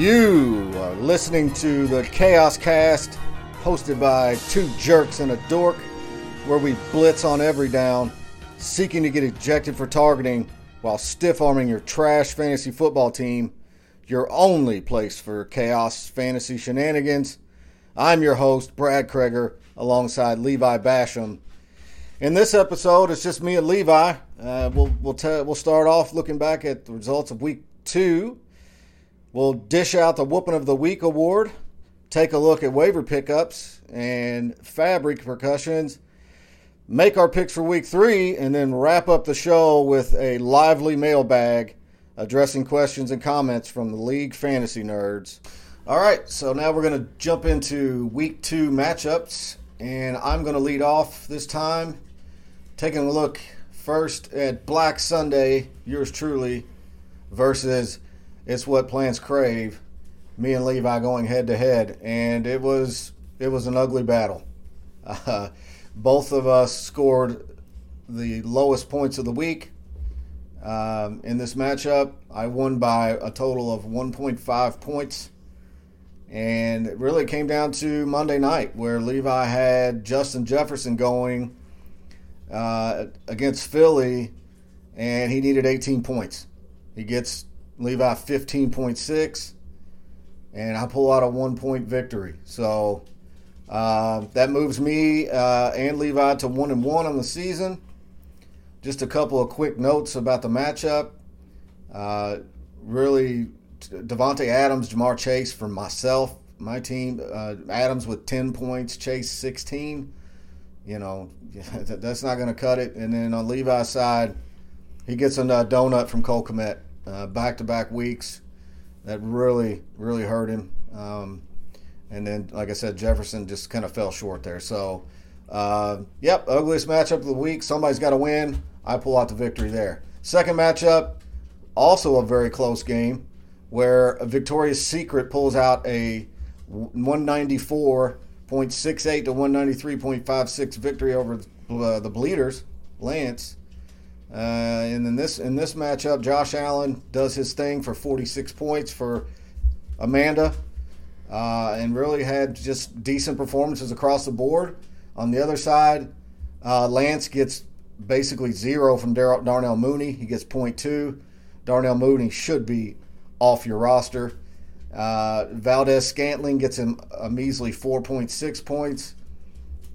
You are listening to the Chaos Cast, hosted by two jerks and a dork, where we blitz on every down, seeking to get ejected for targeting while stiff arming your trash fantasy football team, your only place for chaos fantasy shenanigans. I'm your host, Brad Kreger, alongside Levi Basham. In this episode, it's just me and Levi. Uh, we'll we'll, te- we'll start off looking back at the results of week two. We'll dish out the Whooping of the Week award, take a look at waiver pickups and fab repercussions, make our picks for week three, and then wrap up the show with a lively mailbag addressing questions and comments from the league fantasy nerds. All right, so now we're going to jump into week two matchups, and I'm going to lead off this time, taking a look first at Black Sunday, yours truly, versus It's What Plants Crave. Me and Levi going head to head, and it was it was an ugly battle. Uh, both of us scored the lowest points of the week. Um, in this matchup, I won by a total of 1.5 points. And it really came down to Monday night, where Levi had Justin Jefferson going uh, against Philly, and he needed 18 points. He gets Levi 15.6, and I pull out a one point victory. So uh, that moves me uh, and Levi to one and one on the season. Just a couple of quick notes about the matchup. Uh, really, Davante Adams, Ja'Marr Chase for myself, my team. Uh, Adams with 10 points, Chase 16. You know, that's not going to cut it. And then on Levi's side, he gets a donut from Cole Kmet. Back to back weeks. That really, really hurt him. Um, and then, like I said, Jefferson just kind of fell short there. So, uh, yep, ugliest matchup of the week. Somebody's got to win. I pull out the victory there. Second matchup, also a very close game, where Victoria's Secret pulls out a 194.68 to 193.56 victory over the Bleeders, Lance. Uh, and in this in this matchup, Josh Allen does his thing for 46 points for Amanda, uh, and really had just decent performances across the board. On the other side, uh, Lance gets basically zero from Dar- Darnell Mooney. He gets 0.2. Darnell Mooney should be off your roster. Uh, Valdes Scantling gets him a measly 4.6 points,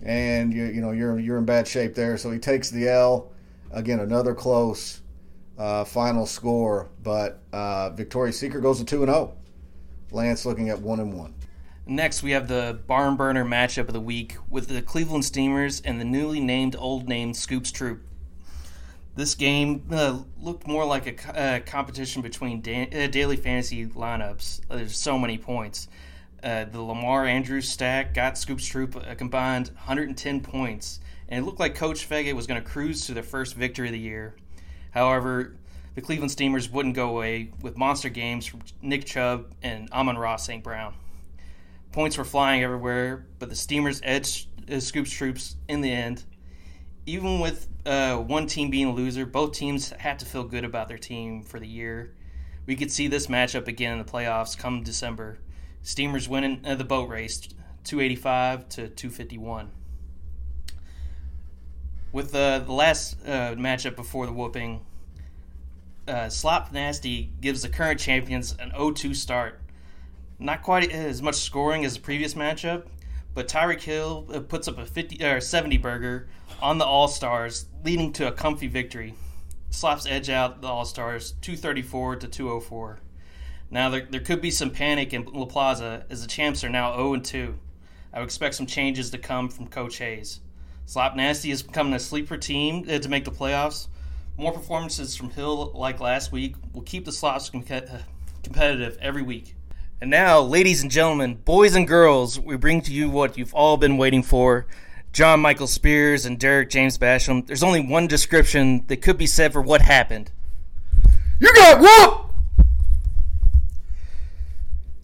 and you, you know you're you're in bad shape there. So he takes the L. Again, another close uh, final score, but uh, Victoria's Secret goes to two and zero. Lance looking at one and one. Next, we have the barn burner matchup of the week with the Cleveland Steamers and the newly named old name Scoops Troop. This game uh, looked more like a uh, competition between da- uh, daily fantasy lineups. There's so many points. Uh, the Lamar Andrews stack got Scoops Troop a combined 110 points, and it looked like Coach Fege was going to cruise to their first victory of the year. However, the Cleveland Steamers wouldn't go away with monster games from Nick Chubb and Amon-Ra St. Brown. Points were flying everywhere, but the Steamers edged uh, Scoops Troops in the end. Even with uh, one team being a loser, both teams had to feel good about their team for the year. We could see this matchup again in the playoffs come December. Steamers winning uh, the boat race, 285 to 251. With uh, the last uh, matchup before the whooping, uh, Slop Nasty gives the current champions an 0-2 start. Not quite as much scoring as the previous matchup, but Tyreek Hill uh, puts up a 50 or 70 burger on the All Stars, leading to a comfy victory. Slops edge out the All Stars 234 to 204. Now there, there could be some panic in La Plaza as the champs are now 0 2. I would expect some changes to come from Coach Hayes. Slop Nasty is becoming a sleeper team to make the playoffs. More performances from Hill like last week will keep the Slops com- competitive every week. And now, ladies and gentlemen, boys and girls, we bring to you what you've all been waiting for. John Michael Spears and Derek James Basham. There's only one description that could be said for what happened. You got whooped!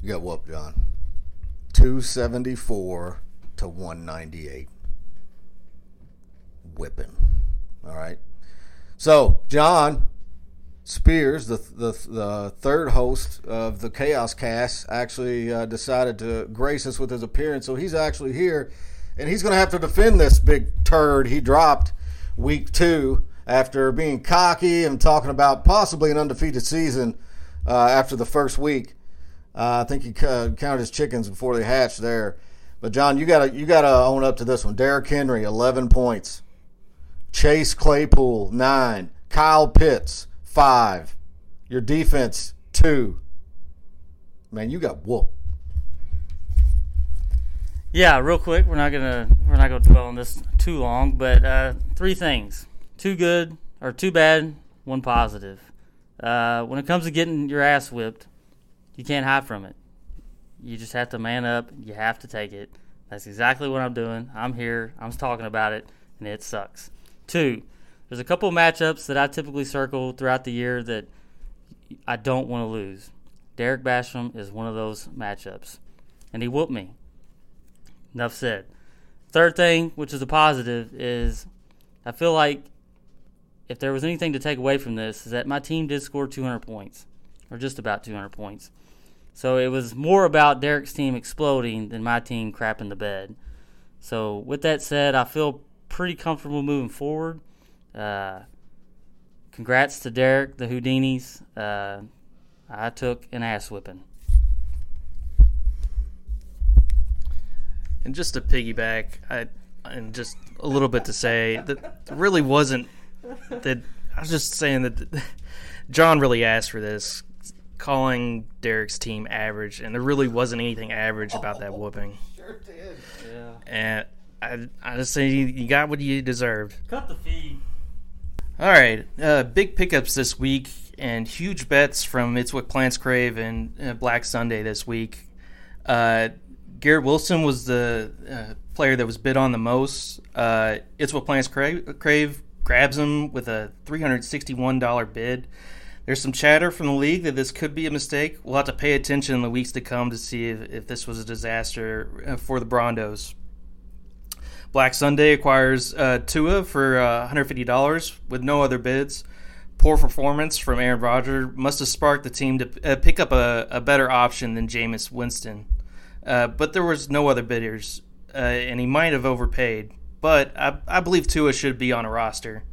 You got whooped, John. 274 to 198. Whipping. All right. So, John, Spears, the, the the third host of the Chaos Cast, actually uh, decided to grace us with his appearance. So he's actually here, and he's going to have to defend this big turd he dropped week two after being cocky and talking about possibly an undefeated season uh, after the first week. Uh, I think he counted his chickens before they hatched there. But John, you gotta you gotta own up to this one. Derrick Henry, eleven points. Chase Claypool, nine. Kyle Pitts, five. Your defense, two. Man, you got whooped. Yeah, real quick. We're not gonna we're not gonna dwell on this too long, but uh, three things: too good or too bad, one positive. Uh, when it comes to getting your ass whipped, you can't hide from it. You just have to man up. You have to take it. That's exactly what I'm doing. I'm here. I'm talking about it, and it sucks. Two, there's a couple of matchups that I typically circle throughout the year that I don't want to lose. Derek Basham is one of those matchups, and he whooped me. Enough said. Third thing, which is a positive, is I feel like if there was anything to take away from this, is that my team did score 200 points, or just about 200 points. So it was more about Derek's team exploding than my team crapping the bed. So with that said, I feel pretty comfortable moving forward. Uh, congrats to Derek, the Houdinis. Uh, I took an ass whipping. And just to piggyback, I and just a little bit to say that really wasn't that I was just saying that John really asked for this, calling Derek's team average, and there really wasn't anything average about that whooping. Sure did. Yeah. And I, I just say you got what you deserved. Cut the feed. All right, uh, big pickups this week and huge bets from It's What Plants Crave and uh, Black Sunday this week. Uh, Garrett Wilson was the uh, player that was bid on the most. Uh, it's What Plants Crave, Crave grabs him with a $361 bid. There's some chatter from the league that this could be a mistake. We'll have to pay attention in the weeks to come to see if, if this was a disaster uh, for the Brondos. Black Sunday acquires uh, Tua for uh, $150 with no other bids. Poor performance from Aaron Rodgers must have sparked the team to uh, pick up a, a, better option than Jameis Winston. Uh, but there was no other bidders, uh, and he might have overpaid. But I, I, believe Tua should be on a roster.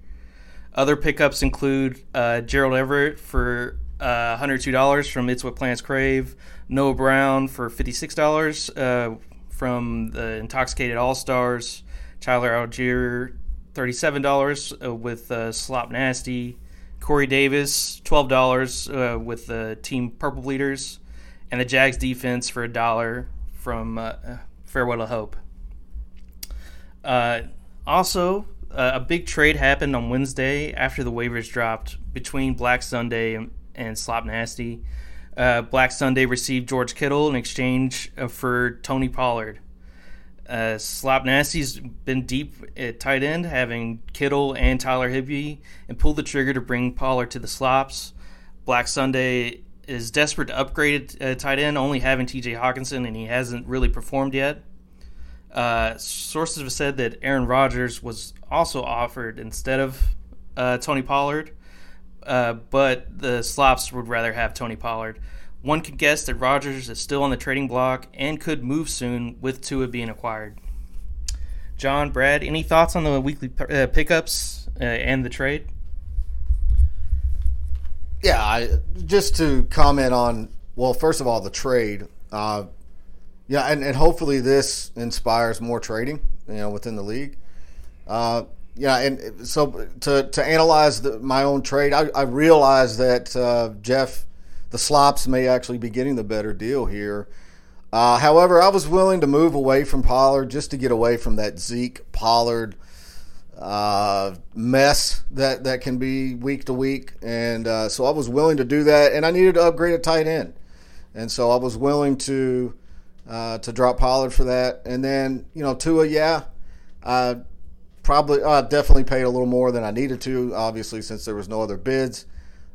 Other pickups include uh, Gerald Everett for $102 from It's What Plants Crave, Noah Brown for $56 from the Intoxicated All Stars, Tyler Allgeier, $37 uh, with uh, Slop Nasty, Corey Davis, $12 uh, with the Team Purple Bleeders, and the Jags defense for a dollar from uh, Farewell to Hope. Uh, also, uh, a big trade happened on Wednesday after the waivers dropped between Black Sunday and, and Slop Nasty. Uh, Black Sunday received George Kittle in exchange for Tony Pollard. Uh, Slop Nasty's been deep at tight end, having Kittle and Tyler Higbee, and pulled the trigger to bring Pollard to the slops. Black Sunday is desperate to upgrade at uh, tight end, only having T.J. Hockenson, and he hasn't really performed yet. Uh, sources have said that Aaron Rodgers was also offered instead of uh, Tony Pollard, uh, but the slops would rather have Tony Pollard. One could guess that Rodgers is still on the trading block and could move soon with Tua being acquired. John, Brad, any thoughts on the weekly uh, pickups uh, and the trade? Yeah, I, just to comment on, well, first of all, the trade. Uh, yeah, and, and hopefully this inspires more trading, you know, within the league. Uh, yeah, and so to, to analyze the, my own trade, I, I realized that uh, Jeff the slops may actually be getting the better deal here. Uh, however, I was willing to move away from Pollard just to get away from that Zeke Pollard uh, mess that, that can be week to week. And uh, so I was willing to do that, and I needed to upgrade a tight end. And so I was willing to uh, to drop Pollard for that. And then, you know, Tua, yeah, I probably, I definitely paid a little more than I needed to, obviously, since there was no other bids.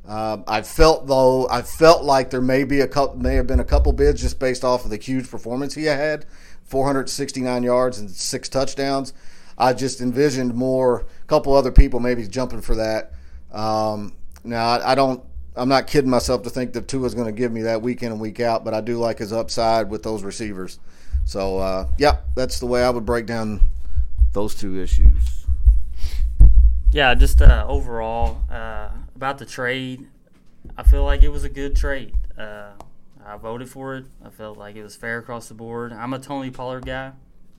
Um, I felt though I felt like there may be a couple may have been a couple bids just based off of the huge performance he had, 469 yards and six touchdowns. I just envisioned more, a couple other people maybe jumping for that. Um, Now I, I don't. I'm not kidding myself to think that Tua's going to give me that week in and week out, but I do like his upside with those receivers. So uh, yeah, that's the way I would break down those two issues. Yeah, just uh, overall uh, about the trade, I feel like it was a good trade. Uh, I voted for it. I felt like it was fair across the board. I'm a Tony Pollard guy,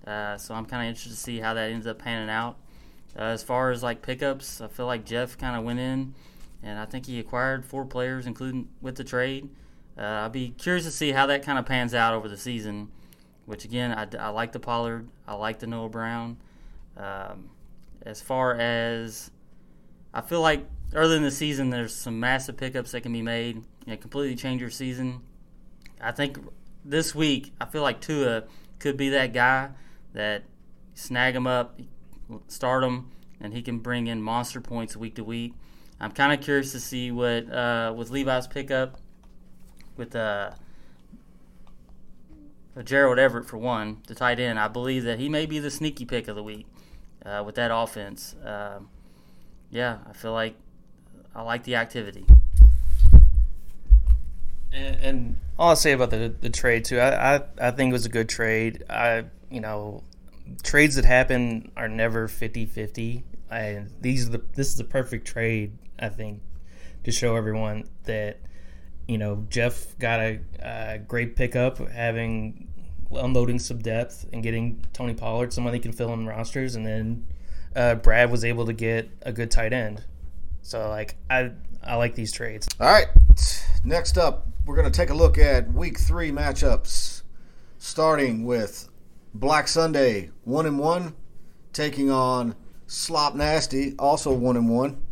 uh, so I'm kind of interested to see how that ends up panning out. Uh, as far as like pickups, I feel like Jeff kind of went in, and I think he acquired four players, including with the trade. Uh, I'll be curious to see how that kind of pans out over the season. Which again, I, I like the Pollard, I like the Noah Brown. Um, as far as I feel like early in the season, there's some massive pickups that can be made and completely change your season. I think this week, I feel like Tua could be that guy that snag him up, start him, and he can bring in monster points week to week. I'm kind of curious to see what uh, with Levi's pickup with uh, Gerald Everett for one, the tight end. I believe that he may be the sneaky pick of the week uh, with that offense. Uh, yeah, I feel like I like the activity. And, and all I'll say about the the trade too, I, I I think it was a good trade. I you know trades that happen are never 50-50. I, these are the this is the perfect trade I think to show everyone that you know Jeff got a, a great pickup having unloading some depth and getting Tony Pollard someone he can fill in rosters and then uh, Brad was able to get a good tight end. So like I I like these trades. All right, next up we're to take a look at Week Three matchups, starting with Black Sunday one and one, taking on Slop Nasty also one and one.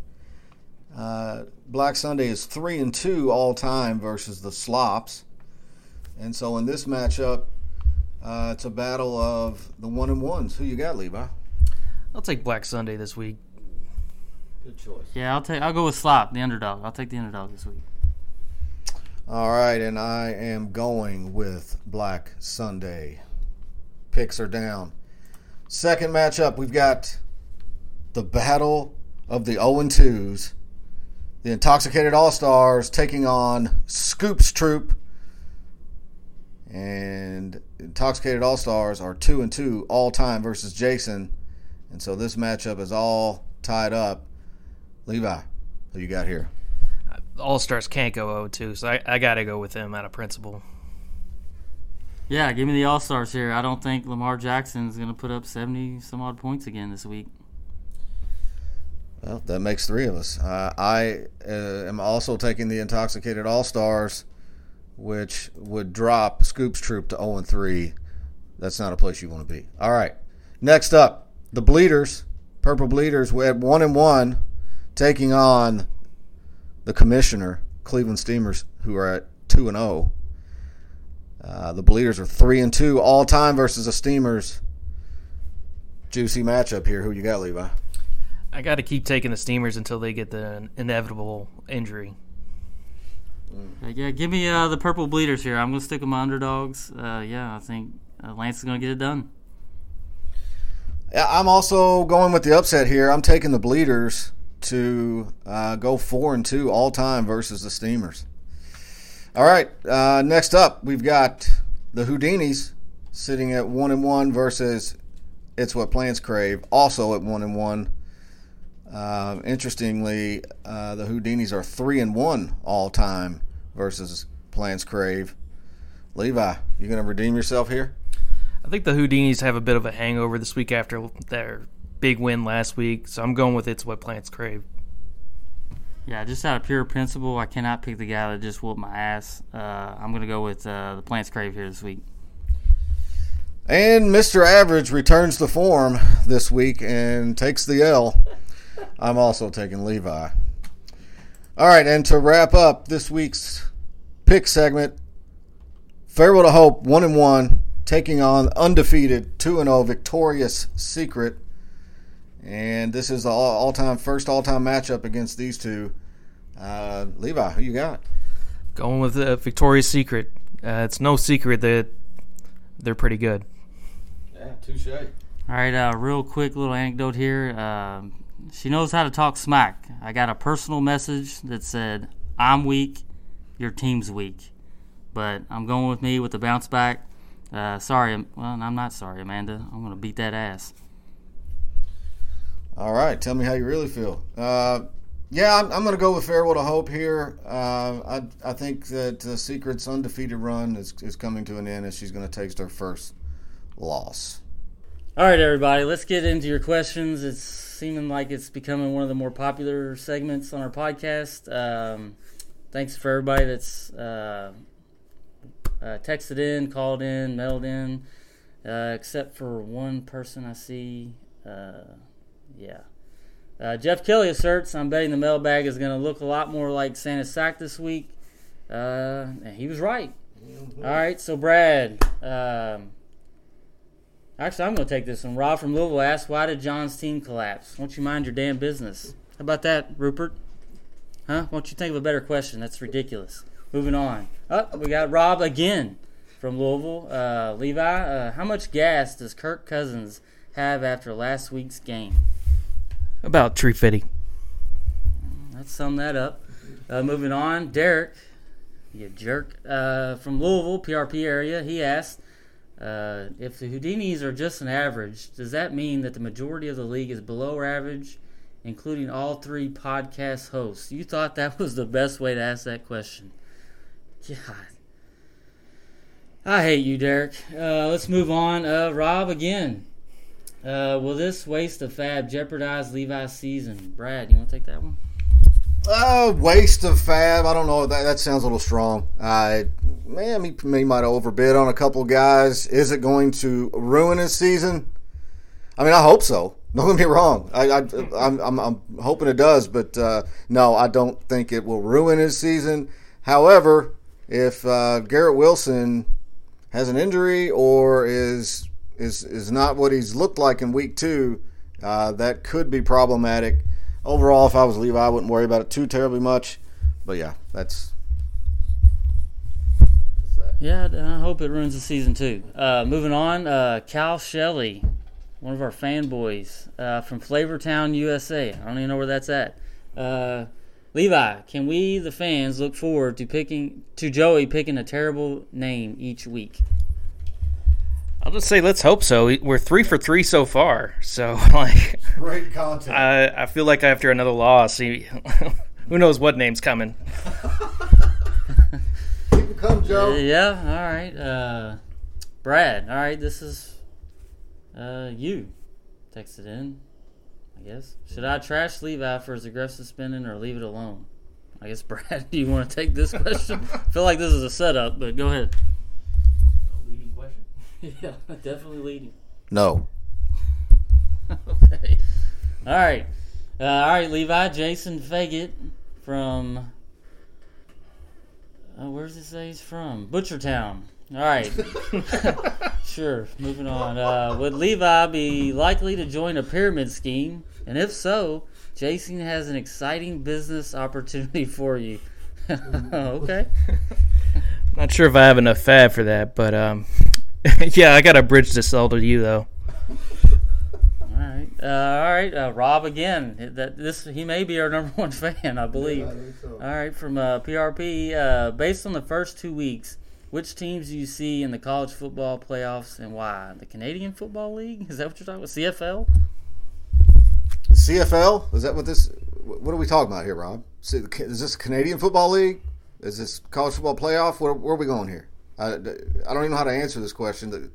Uh, Black Sunday is three and two all time versus the Slops, and so in this matchup, uh, it's a battle of the one and ones. Who you got, Levi? I'll take Black Sunday this week. Good choice. Yeah, I'll take. I'll go with Slop, the underdog. I'll take the underdog this week. All right, and I am going with Black Sunday. Picks are down. Second matchup, we've got the battle of the 0 2s. The Intoxicated All Stars taking on Scoops Troop. And Intoxicated All Stars are 2 and 2 all time versus Jason. And so this matchup is all tied up. Levi, who you got here? All Stars can't go 0-2, so I, I got to go with them out of principle. Yeah, give me the All Stars here. I don't think Lamar Jackson is going to put up 70 some odd points again this week. Well, that makes three of us. Uh, I uh, am also taking the Intoxicated All Stars, which would drop Scoops Troop to 0 3. That's not a place you want to be. All right. Next up, the Bleeders, Purple Bleeders, we had 1 and 1, taking on the Commissioner, Cleveland Steamers, who are at 2 and 0. Uh, the Bleeders are 3 and 2 all time versus the Steamers. Juicy matchup here. Who you got, Levi? I got to keep taking the Steamers until they get the inevitable injury. Uh, yeah, give me uh, the purple bleeders here. I'm going to stick with my underdogs. Uh, yeah, I think uh, Lance is going to get it done. I'm also going with the upset here. I'm taking the Bleeders to uh, go four and two all time versus the Steamers. All right, uh, next up we've got the Houdinis sitting at one and one versus it's what plants crave, also at one and one. Uh, interestingly, uh, the Houdinis are three and one all time versus Plants Crave. Levi, you gonna redeem yourself here? I think the Houdinis have a bit of a hangover this week after their big win last week, so I'm going with it's what Plants Crave. Yeah, just out of pure principle, I cannot pick the guy that just whooped my ass. Uh, I'm going to go with uh, the Plants Crave here this week. And Mr. Average returns to form this week and takes the L. I'm also taking Levi. All right, and to wrap up this week's pick segment, Farewell to Hope, one and one, taking on undefeated two and zero Victoria's Secret, and this is the all time first all time matchup against these two. Uh, Levi, who you got? Going with the Victoria's Secret. Uh, it's no secret that they're pretty good. Yeah, touche. All right, uh, real quick little anecdote here. Uh, she knows how to talk smack. I got a personal message that said, "I'm weak, your team's weak," but I'm going with me with the bounce back. Uh, sorry, well, I'm not sorry, Amanda. I'm gonna beat that ass. All right, tell me how you really feel. Uh, yeah, I'm, I'm going to go with Farewell to Hope here. Uh, I, I think that uh, Secret's undefeated run is, is coming to an end as she's going to taste her first loss. All right, everybody, let's get into your questions. It's seeming like it's becoming one of the more popular segments on our podcast. Um, thanks for everybody that's uh, uh, texted in, called in, mailed in, uh, except for one person I see. Uh, yeah. Uh, Jeff Kelly asserts, I'm betting the mailbag is going to look a lot more like Santa's sack this week. Uh, and he was right. All right, so Brad. Um, actually, I'm going to take this one. Rob from Louisville asks, Why did John's team collapse? Won't you mind your damn business? How about that, Rupert? Huh? Won't you think of a better question? That's ridiculous. Moving on. Oh, we got Rob again from Louisville. Uh, Levi, uh, how much gas does Kirk Cousins have after last week's game? About 350. Let's sum that up. Uh, moving on, Derek, you jerk, uh, from Louisville, PRP area, he asked uh, if the Houdinis are just an average, does that mean that the majority of the league is below average, including all three podcast hosts? You thought that was the best way to ask that question. God. I hate you, Derek. Uh, let's move on. Uh, Rob, again. Uh, will this waste of fab jeopardize Levi's season? Brad, you want to take that one? Uh, waste of fab. I don't know. That that sounds a little strong. I man, he, he might have overbid on a couple guys. Is it going to ruin his season? I mean, I hope so. Don't get me wrong. I, I I'm, I'm I'm hoping it does, but uh, no, I don't think it will ruin his season. However, if uh, Garrett Wilson has an injury or is is is not what he's looked like in week two, uh, that could be problematic. Overall, if I was Levi, I wouldn't worry about it too terribly much. But yeah, that's Yeah, I hope it ruins the season too. Uh, moving on, uh, Cal Shelley, one of our fanboys uh, from Flavortown, USA. I don't even know where that's at. Uh, Levi, can we, the fans, look forward to picking to Joey picking a terrible name each week? I'll just say let's hope so. We're three for three so far, so like great content. I I feel like after another loss, he, who knows what name's coming. Keep it come, Joe. yeah, all right. Uh, Brad, all right. This is uh, you texted in. I guess should I trash Levi for his aggressive spending or leave it alone? I guess Brad, do you want to take this question? I feel like this is a setup, but go ahead. Leading question. Yeah, definitely leading. No. okay. All right. Uh, all right, Levi. Jason Faget from. Uh, where does it say he's from? Butchertown. All right. sure. Moving on. Uh, would Levi be likely to join a pyramid scheme? And if so, Jason has an exciting business opportunity for you. okay. Not sure if I have enough fab for that, but um, yeah, I got a bridge to sell to you though. All right, uh, all right. Uh, Rob again. That this he may be our number one fan, I believe. All right, from uh, PRP. Uh, based on the first two weeks, which teams do you see in the college football playoffs and why? The Canadian Football League? Is that what you're talking about? CFL? CFL? Is that what this? What are we talking about here, Rob? Is this Canadian Football League? Is this college football playoff? Where, where are we going here? I, I don't even know how to answer this question.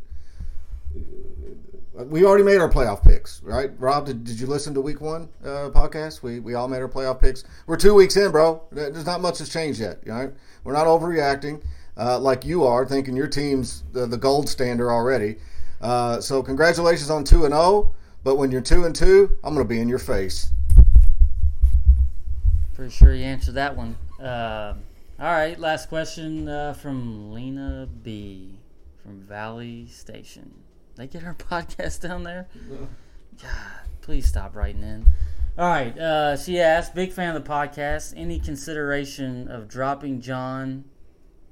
We already made our playoff picks, right? Rob, did, did you listen to week one uh, podcast? We, we all made our playoff picks. We're two weeks in, bro. There's not much has changed yet. Right? We're not overreacting uh, like you are, thinking your team's the, the gold standard already. Uh, so congratulations on two and zero. Oh, but when you're two and two, I'm going to be in your face. Pretty sure you answered that one. Uh, all right, last question uh, from Lena B from Valley Station. They get our podcast down there. God, please stop writing in. All right, uh, she asked, big fan of the podcast. Any consideration of dropping John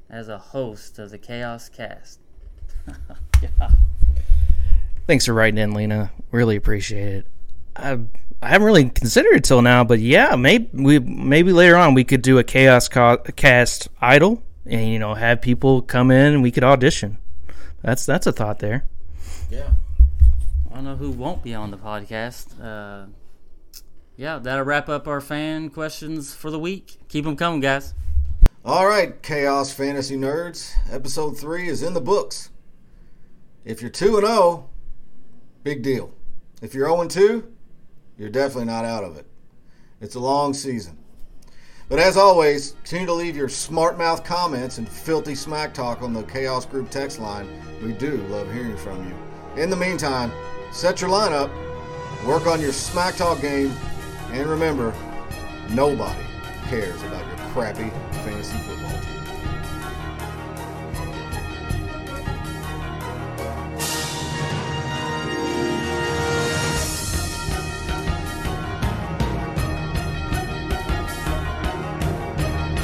as a host of the Chaos Cast? yeah. Thanks for writing in, Lena. Really appreciate it. I, I haven't really considered it till now, but yeah, maybe we maybe later on we could do a chaos ca- cast idol, and you know have people come in and we could audition. That's that's a thought there. Yeah. I don't know who won't be on the podcast. Uh, yeah, that'll wrap up our fan questions for the week. Keep them coming, guys. All right, Chaos Fantasy Nerds. Episode 3 is in the books. If you're 2 and 0, big deal. If you're 0 and 2, you're definitely not out of it. It's a long season. But as always, continue to leave your smart mouth comments and filthy smack talk on the Chaos Group text line. We do love hearing from you. In the meantime, set your lineup, work on your smack talk game, and remember, nobody cares about your crappy fantasy football team.